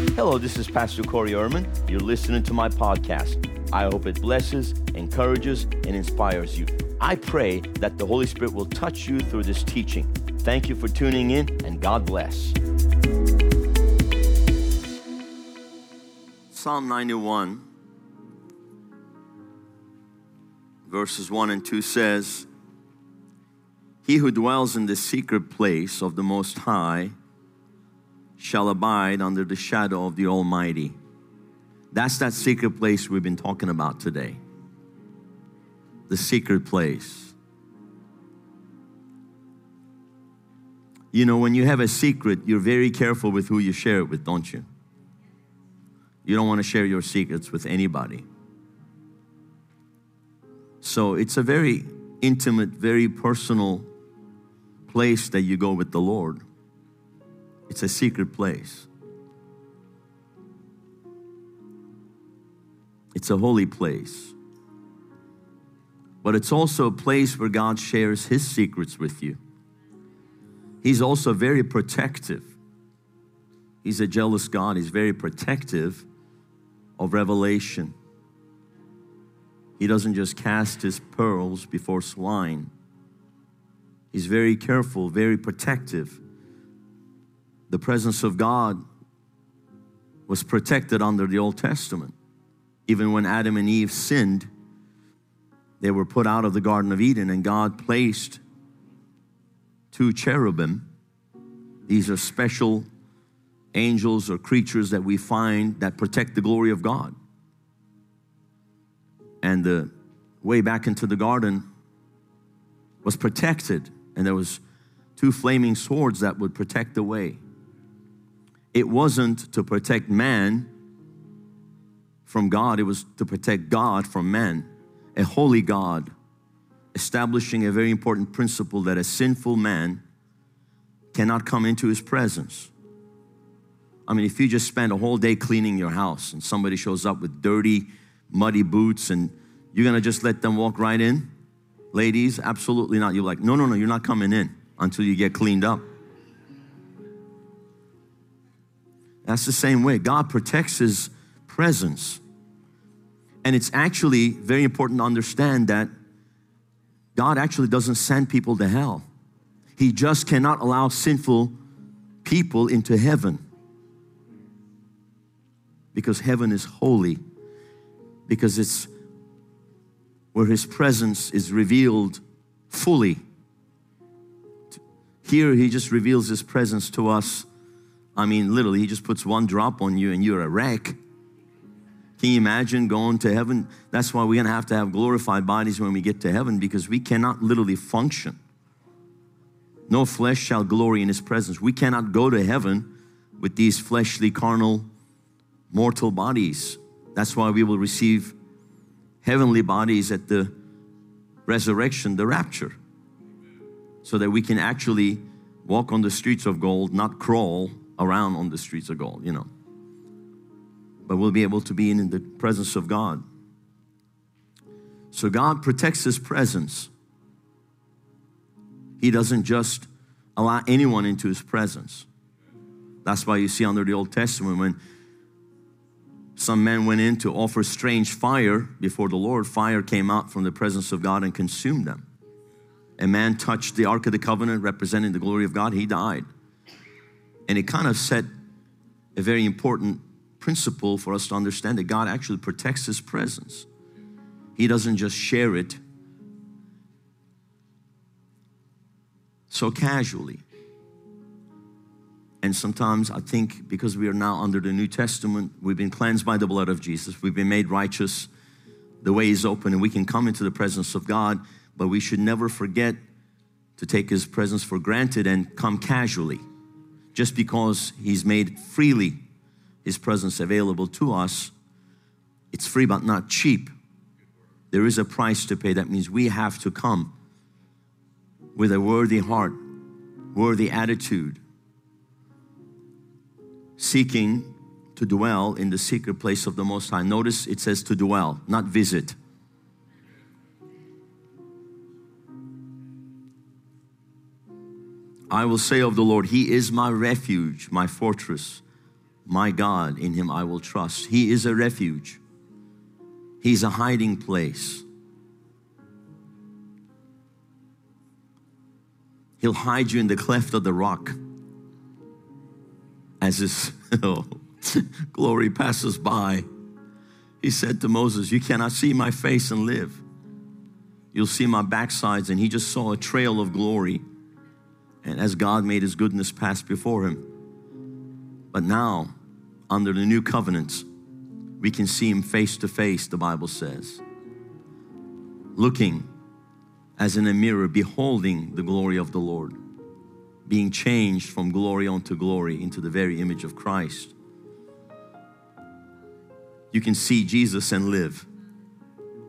Hello, this is Pastor Corey Erman. You're listening to my podcast. I hope it blesses, encourages, and inspires you. I pray that the Holy Spirit will touch you through this teaching. Thank you for tuning in, and God bless. Psalm 91, verses 1 and 2 says, He who dwells in the secret place of the Most High shall abide under the shadow of the Almighty. That's that secret place we've been talking about today. The secret place. You know, when you have a secret, you're very careful with who you share it with, don't you? You don't want to share your secrets with anybody. So it's a very intimate, very personal place that you go with the Lord. It's a secret place. It's a holy place. But it's also a place where God shares His secrets with you. He's also very protective. He's a jealous God. He's very protective of revelation. He doesn't just cast His pearls before swine. He's very careful, very protective. The presence of God was protected under the Old Testament. Even when Adam and Eve sinned, they were put out of the Garden of Eden, and God placed two cherubim. These are special angels or creatures that we find that protect the glory of God. And the way back into the garden was protected, and there was two flaming swords that would protect the way. It wasn't to protect man from God, it was to protect God from man. A holy God, establishing a very important principle that a sinful man cannot come into his presence. I mean, if you just spend a whole day cleaning your house and somebody shows up with dirty, muddy boots and you're gonna just let them walk right in? Ladies, absolutely not. You're like, no, no, no, you're not coming in until you get cleaned up. That's the same way. God protects His presence. And it's actually very important to understand that God actually doesn't send people to hell. He just cannot allow sinful people into heaven. Because heaven is holy. Because it's where His presence is revealed fully. Here, He just reveals His presence to us I mean, literally, he just puts one drop on you and you're a wreck. Can you imagine going to heaven? That's why we're gonna have to have glorified bodies when we get to heaven because we cannot literally function. No flesh shall glory in his presence. We cannot go to heaven with these fleshly, carnal, mortal bodies. That's why we will receive heavenly bodies at the resurrection, the rapture, so that we can actually walk on the streets of gold, not crawl around on the streets of gold, you know. But we'll be able to be in the presence of God. So God protects His presence. He doesn't just allow anyone into His presence. That's why you see under the Old Testament when some men went in to offer strange fire before the Lord, fire came out from the presence of God and consumed them. A man touched the Ark of the Covenant representing the glory of God, he died. And it kind of set a very important principle for us to understand that God actually protects His presence. He doesn't just share it so casually. And sometimes I think because we are now under the New Testament, we've been cleansed by the blood of Jesus, we've been made righteous, the way is open, and we can come into the presence of God, but we should never forget to take His presence for granted and come casually just because He's made freely His presence available to us. It's free but not cheap. There is a price to pay. That means we have to come with a worthy heart, worthy attitude, seeking to dwell in the secret place of the Most High. Notice it says to dwell, not visit. I will say of the Lord, He is my refuge, my fortress, my God, in him I will trust. He is a refuge, he's a hiding place. He'll hide you in the cleft of the rock as his oh, glory passes by. He said to Moses, You cannot see my face and live. You'll see my backsides. And he just saw a trail of glory. And as God made his goodness pass before him. But now, under the new covenant, we can see him face to face, the Bible says. Looking as in a mirror, beholding the glory of the Lord, being changed from glory unto glory into the very image of Christ. You can see Jesus and live.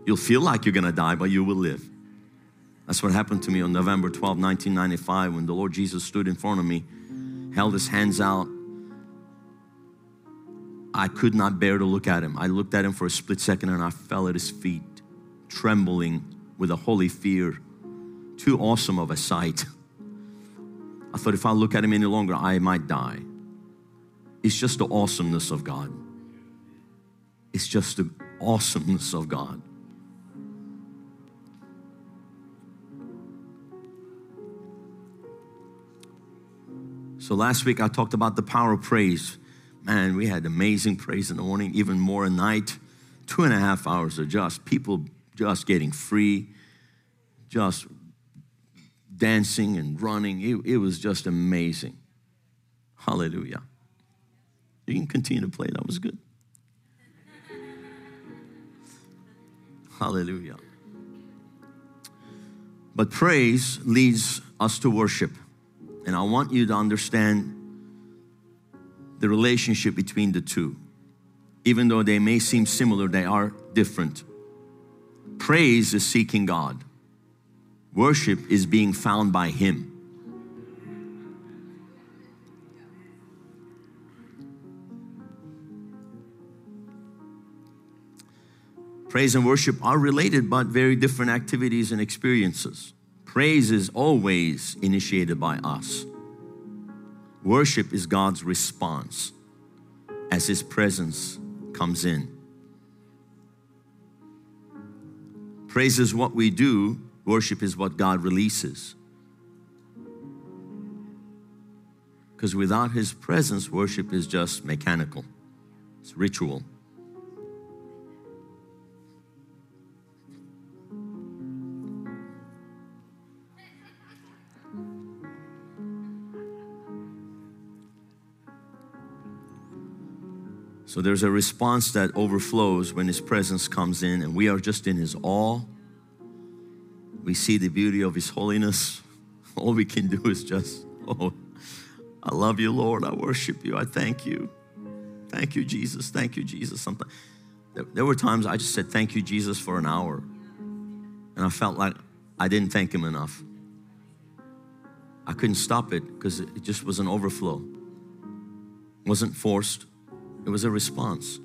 You'll feel like you're gonna die, but you will live. That's what happened to me on November 12, 1995, when the Lord Jesus stood in front of me, held his hands out. I could not bear to look at him. I looked at him for a split second and I fell at his feet, trembling with a holy fear. Too awesome of a sight. I thought if I look at him any longer, I might die. It's just the awesomeness of God. It's just the awesomeness of God. So last week I talked about the power of praise. Man, we had amazing praise in the morning, even more at night. Two and a half hours of just people just getting free, just dancing and running. It, it was just amazing. Hallelujah. You can continue to play, that was good. Hallelujah. But praise leads us to worship. And I want you to understand the relationship between the two. Even though they may seem similar, they are different. Praise is seeking God, worship is being found by Him. Praise and worship are related but very different activities and experiences. Praise is always initiated by us. Worship is God's response as His presence comes in. Praise is what we do, worship is what God releases. Because without His presence, worship is just mechanical, it's ritual. So there's a response that overflows when His presence comes in, and we are just in His awe. We see the beauty of His holiness. All we can do is just, oh, I love you, Lord. I worship you. I thank you. Thank you, Jesus. Thank you, Jesus. Sometimes there were times I just said, Thank you, Jesus, for an hour. And I felt like I didn't thank Him enough. I couldn't stop it because it just was an overflow. It wasn't forced. It was a response.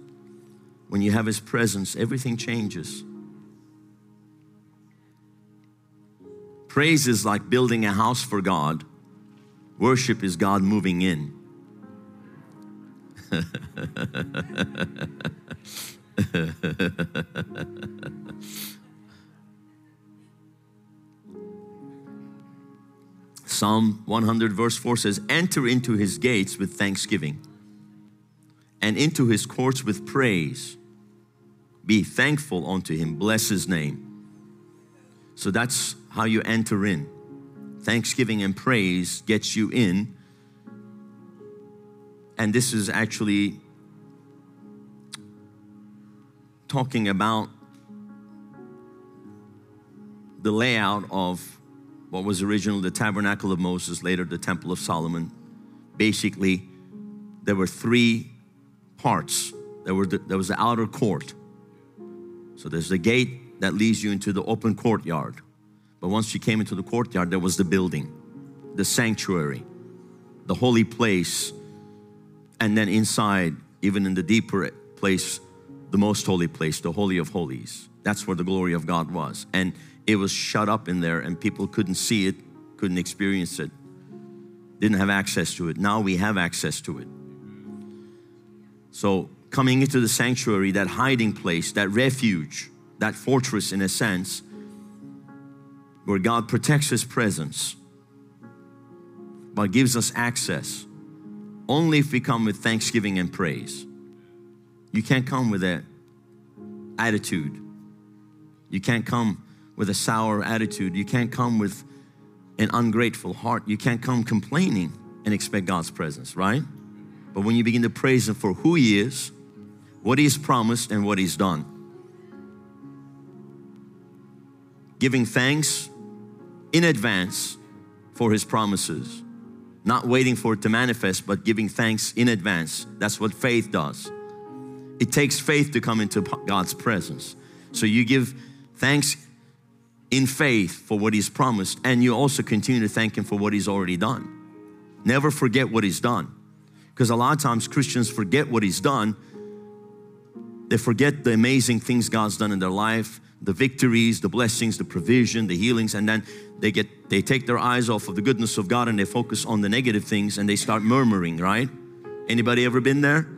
When you have His presence, everything changes. Praise is like building a house for God, worship is God moving in. Psalm 100, verse 4 says, Enter into his gates with thanksgiving and into his courts with praise. Be thankful unto him, bless his name. So that's how you enter in. Thanksgiving and praise gets you in. And this is actually talking about the layout of what was originally the tabernacle of Moses, later the temple of Solomon. Basically, there were three parts. There, were the, there was the outer court. So there's the gate that leads you into the open courtyard. But once you came into the courtyard, there was the building, the sanctuary, the holy place, and then inside, even in the deeper place, the most holy place, the Holy of Holies. That's where the glory of God was. And it was shut up in there, and people couldn't see it, couldn't experience it, didn't have access to it. Now we have access to it. So, coming into the sanctuary, that hiding place, that refuge, that fortress in a sense, where God protects His presence, but gives us access only if we come with thanksgiving and praise. You can't come with that attitude. You can't come with a sour attitude. You can't come with an ungrateful heart. You can't come complaining and expect God's presence, right? But when you begin to praise Him for who He is, what He's promised, and what He's done, giving thanks in advance for His promises, not waiting for it to manifest, but giving thanks in advance. That's what faith does. It takes faith to come into God's presence. So you give thanks in faith for what He's promised, and you also continue to thank Him for what He's already done. Never forget what He's done. Because a lot of times Christians forget what He's done. They forget the amazing things God's done in their life, the victories, the blessings, the provision, the healings, and then they get they take their eyes off of the goodness of God and they focus on the negative things and they start murmuring, right? Anybody ever been there?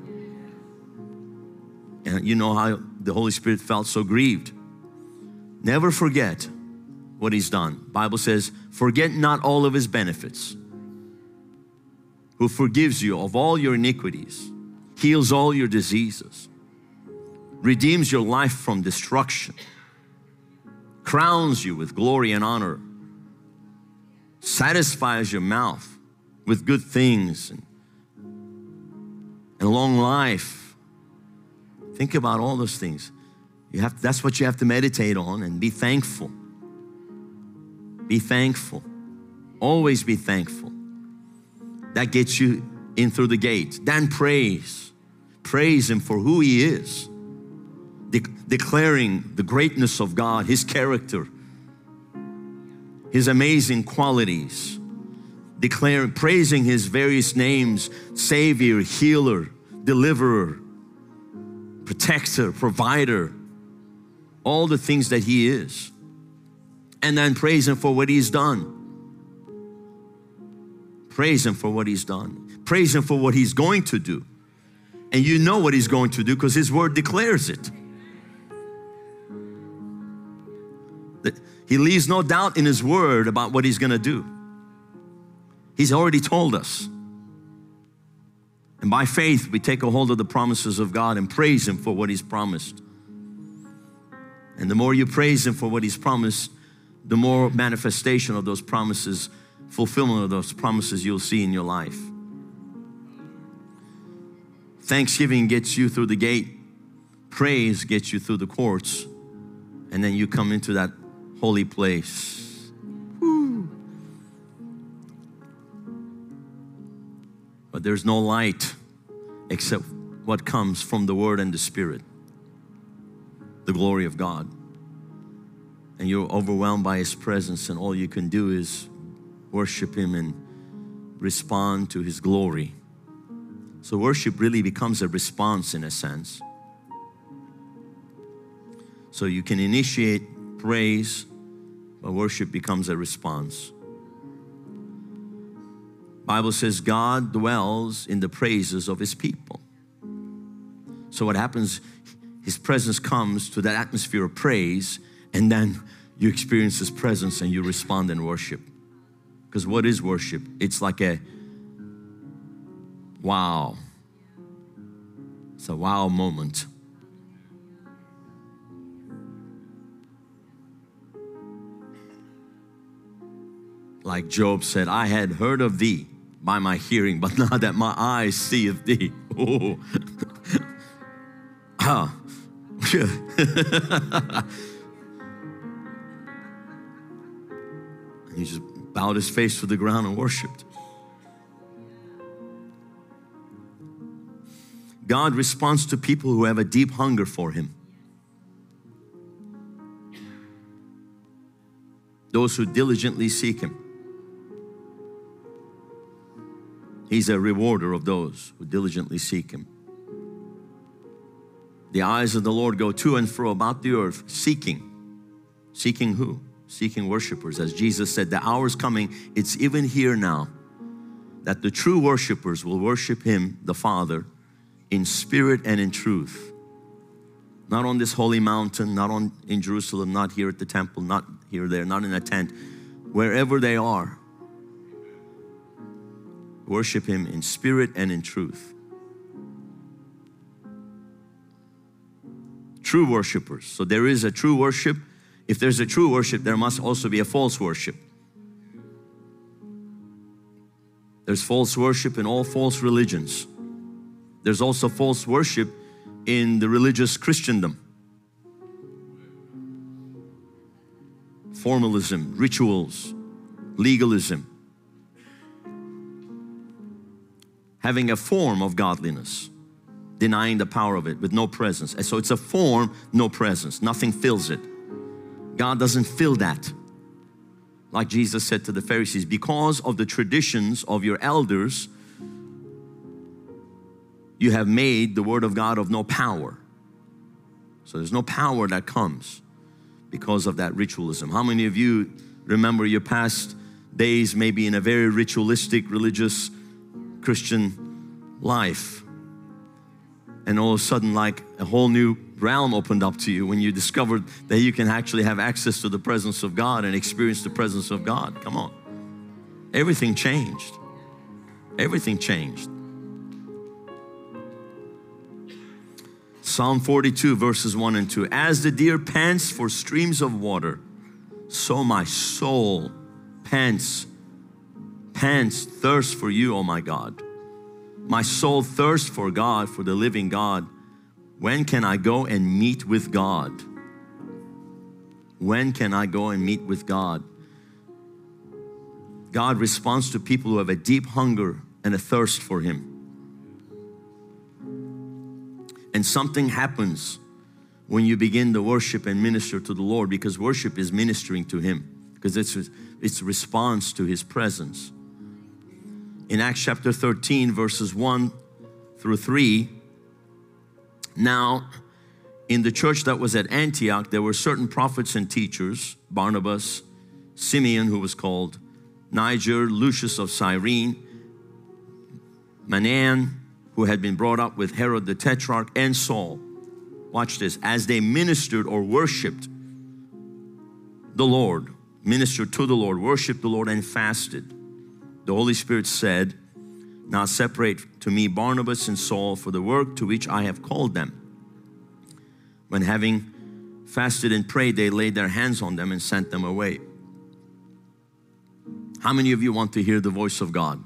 And you know how the Holy Spirit felt so grieved. Never forget what he's done. Bible says, forget not all of his benefits. Who forgives you of all your iniquities, heals all your diseases, redeems your life from destruction, crowns you with glory and honor, satisfies your mouth with good things and, and long life. Think about all those things. You have, that's what you have to meditate on and be thankful. Be thankful. Always be thankful. That gets you in through the gate. Then praise. Praise Him for who He is. De- declaring the greatness of God, His character, His amazing qualities. Declaring, praising His various names Savior, Healer, Deliverer, Protector, Provider, all the things that He is and then praise Him for what He's done. Praise Him for what He's done. Praise Him for what He's going to do. And you know what He's going to do because His Word declares it. He leaves no doubt in His Word about what He's going to do. He's already told us. And by faith, we take a hold of the promises of God and praise Him for what He's promised. And the more you praise Him for what He's promised, the more manifestation of those promises, fulfillment of those promises you'll see in your life. Thanksgiving gets you through the gate, praise gets you through the courts, and then you come into that holy place. But there's no light except what comes from the Word and the Spirit, the glory of God and you're overwhelmed by His presence, and all you can do is worship Him and respond to His glory. So, worship really becomes a response in a sense. So, you can initiate praise, but worship becomes a response. Bible says God dwells in the praises of his people. So what happens his presence comes to that atmosphere of praise and then you experience His presence and you respond in worship. Because what is worship? It's like a wow. It's a wow moment. Like Job said, I had heard of thee by my hearing, but now that my eyes see of thee. Oh. ah. He just bowed his face to the ground and worshiped. God responds to people who have a deep hunger for Him. Those who diligently seek Him. He's a rewarder of those who diligently seek Him. The eyes of the Lord go to and fro about the earth, seeking. Seeking who? Seeking worshipers. As Jesus said, the hour is coming, it's even here now, that the true worshipers will worship Him, the Father, in spirit and in truth. Not on this holy mountain, not on in Jerusalem, not here at the temple, not here there, not in a tent. Wherever they are, worship him in spirit and in truth. True worshipers. So there is a true worship. If there's a true worship, there must also be a false worship. There's false worship in all false religions. There's also false worship in the religious Christendom. Formalism, rituals, legalism. Having a form of godliness, denying the power of it with no presence. And so it's a form, no presence. Nothing fills it. God doesn't feel that like Jesus said to the Pharisees, because of the traditions of your elders, you have made the Word of God of no power. So there's no power that comes because of that ritualism. How many of you remember your past days, maybe in a very ritualistic, religious Christian life? And all of a sudden, like a whole new realm opened up to you when you discovered that you can actually have access to the presence of God and experience the presence of God. Come on. Everything changed. Everything changed. Psalm 42, verses 1 and 2. As the deer pants for streams of water, so my soul pants, pants, thirsts for you, oh my God. My soul thirsts for God, for the living God. When can I go and meet with God? When can I go and meet with God? God responds to people who have a deep hunger and a thirst for Him. And something happens when you begin to worship and minister to the Lord because worship is ministering to Him because it's, it's response to His presence. In Acts chapter 13, verses 1 through 3, now, in the church that was at Antioch, there were certain prophets and teachers Barnabas, Simeon, who was called Niger, Lucius of Cyrene, Manaen, who had been brought up with Herod the Tetrarch, and Saul. Watch this as they ministered or worshiped the Lord, ministered to the Lord, worshiped the Lord, and fasted. The Holy Spirit said, now separate to me Barnabas and Saul for the work to which I have called them. When having fasted and prayed, they laid their hands on them and sent them away. How many of you want to hear the voice of God?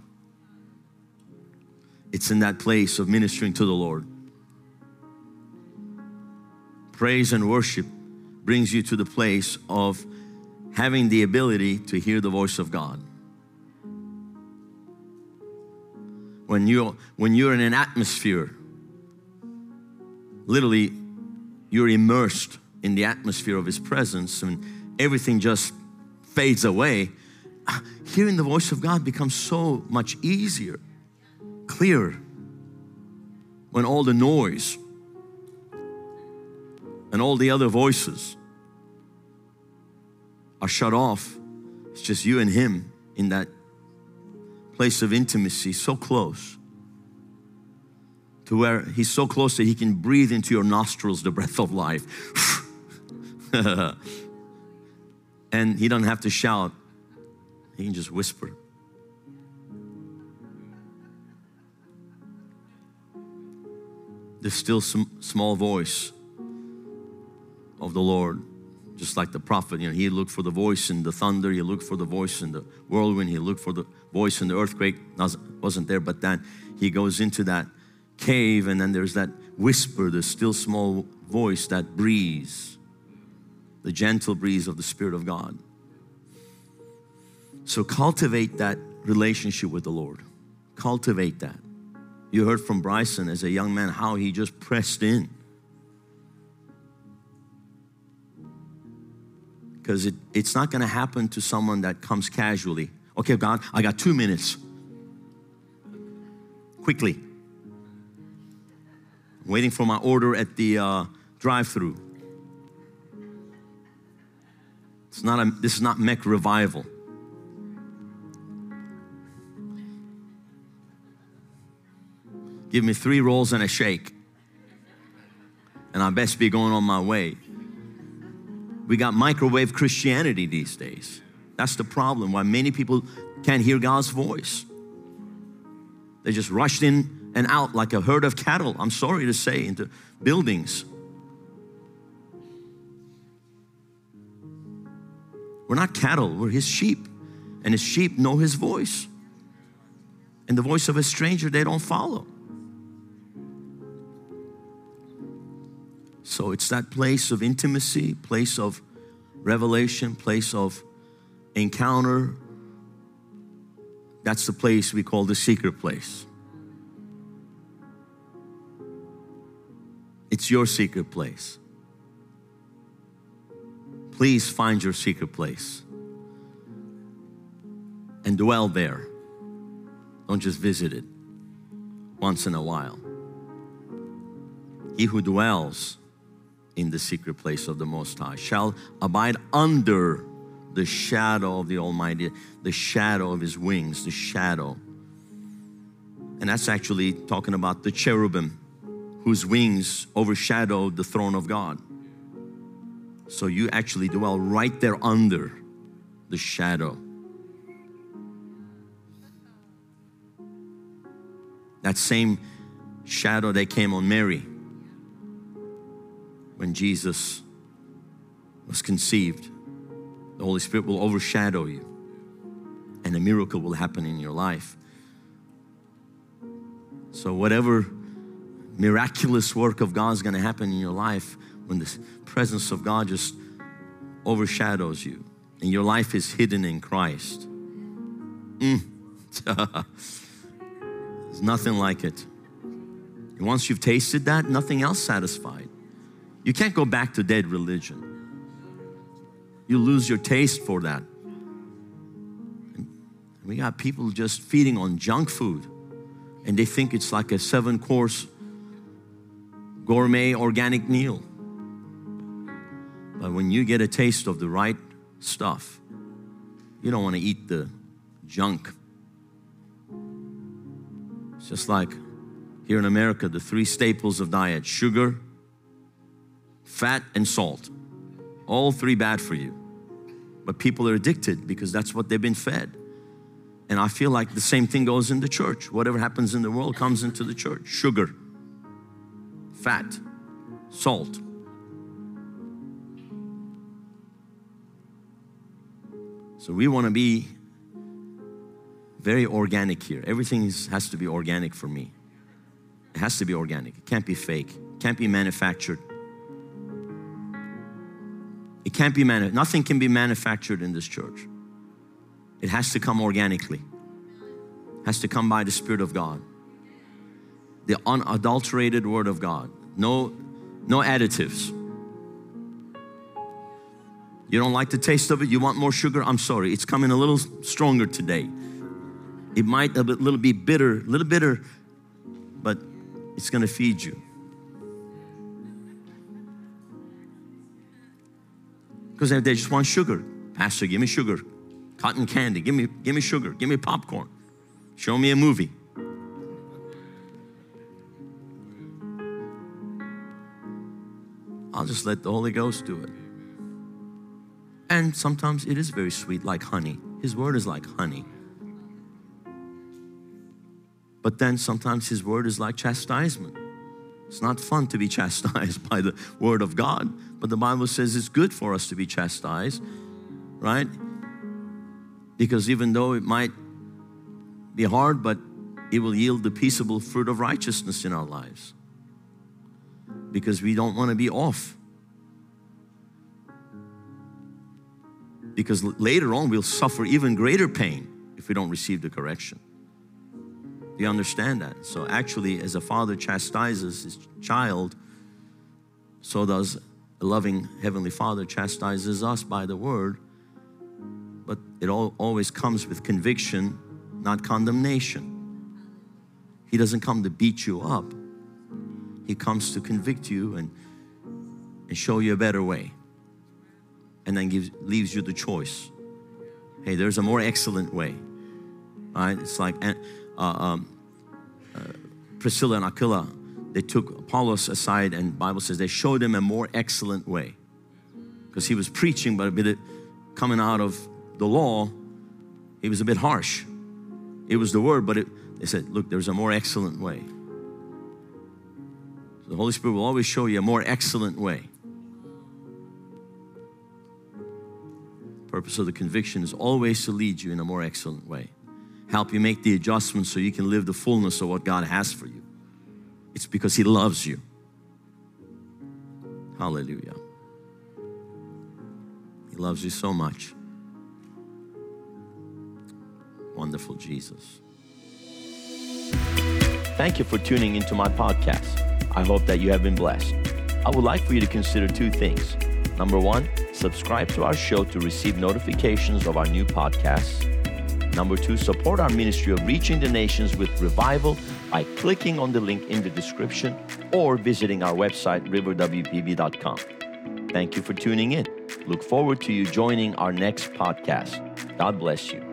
It's in that place of ministering to the Lord. Praise and worship brings you to the place of having the ability to hear the voice of God. When you when you're in an atmosphere literally you're immersed in the atmosphere of his presence and everything just fades away ah, hearing the voice of God becomes so much easier clearer. When all the noise and all the other voices are shut off it's just you and him in that place of intimacy, so close to where He's so close that He can breathe into your nostrils the breath of life. and He doesn't have to shout, He can just whisper. The still small voice of the Lord just like the prophet, you know, he looked for the voice in the thunder, he looked for the voice in the whirlwind, he looked for the voice in the earthquake, wasn't there, but then he goes into that cave and then there's that whisper, the still small voice, that breeze, the gentle breeze of the Spirit of God. So cultivate that relationship with the Lord. Cultivate that. You heard from Bryson as a young man how he just pressed in because it, it's not going to happen to someone that comes casually. Okay, God, I got two minutes. Quickly. waiting for my order at the uh, drive-through. It's not a, this is not mech revival. Give me three rolls and a shake. And I best be going on my way. We got microwave Christianity these days. That's the problem why many people can't hear God's voice. They just rushed in and out like a herd of cattle, I'm sorry to say, into buildings. We're not cattle, we're His sheep. And His sheep know His voice. And the voice of a stranger they don't follow. So it's that place of intimacy, place of revelation, place of encounter. That's the place we call the secret place. It's your secret place. Please find your secret place and dwell there. Don't just visit it once in a while. He who dwells in the secret place of the Most High shall abide under the shadow of the Almighty, the shadow of His wings, the shadow. And that's actually talking about the cherubim whose wings overshadowed the throne of God. So you actually dwell right there under the shadow. That same shadow that came on Mary when Jesus was conceived. The Holy Spirit will overshadow you, and a miracle will happen in your life. So, whatever miraculous work of God is going to happen in your life when the presence of God just overshadows you and your life is hidden in Christ. Mm. There's nothing like it. Once you've tasted that, nothing else satisfied. You can't go back to dead religion. You lose your taste for that. We got people just feeding on junk food and they think it's like a seven course gourmet organic meal. But when you get a taste of the right stuff, you don't want to eat the junk. It's just like here in America, the three staples of diet sugar, fat, and salt. All three bad for you. But people are addicted because that's what they've been fed. And I feel like the same thing goes in the church. Whatever happens in the world comes into the church sugar, fat, salt. So we want to be very organic here. Everything is, has to be organic for me. It has to be organic. It can't be fake. It can't be manufactured. It can't be manu- nothing can be manufactured in this church. It has to come organically. It has to come by the Spirit of God. The unadulterated Word of God. No, no additives. You don't like the taste of it, you want more sugar, I'm sorry. It's coming a little stronger today. It might a little be bitter, a little bitter, but it's gonna feed you. Because they just want sugar. Pastor, give me sugar. Cotton candy, give me, give me sugar, give me popcorn. Show me a movie. I'll just let the Holy Ghost do it. And sometimes it is very sweet, like honey. His word is like honey. But then sometimes His word is like chastisement. It's not fun to be chastised by the word of God, but the Bible says it's good for us to be chastised, right? Because even though it might be hard, but it will yield the peaceable fruit of righteousness in our lives. Because we don't want to be off. Because later on we'll suffer even greater pain if we don't receive the correction. You understand that? So, actually, as a father chastises his child, so does a loving Heavenly Father chastises us by the word. But it all, always comes with conviction, not condemnation. He doesn't come to beat you up, He comes to convict you and, and show you a better way. And then gives, leaves you the choice. Hey, there's a more excellent way. Right? It's like uh, um, Priscilla and Aquila, they took Apollos aside and Bible says they showed him a more excellent way. Because he was preaching, but a bit coming out of the law, he was a bit harsh. It was the word, but it, they said, look, there's a more excellent way. So the Holy Spirit will always show you a more excellent way. Purpose of the conviction is always to lead you in a more excellent way. Help you make the adjustments so you can live the fullness of what God has for you. It's because He loves you. Hallelujah. He loves you so much. Wonderful Jesus. Thank you for tuning into my podcast. I hope that you have been blessed. I would like for you to consider two things. Number one, subscribe to our show to receive notifications of our new podcasts. Number two, support our ministry of reaching the nations with revival by clicking on the link in the description or visiting our website, riverwpb.com. Thank you for tuning in. Look forward to you joining our next podcast. God bless you.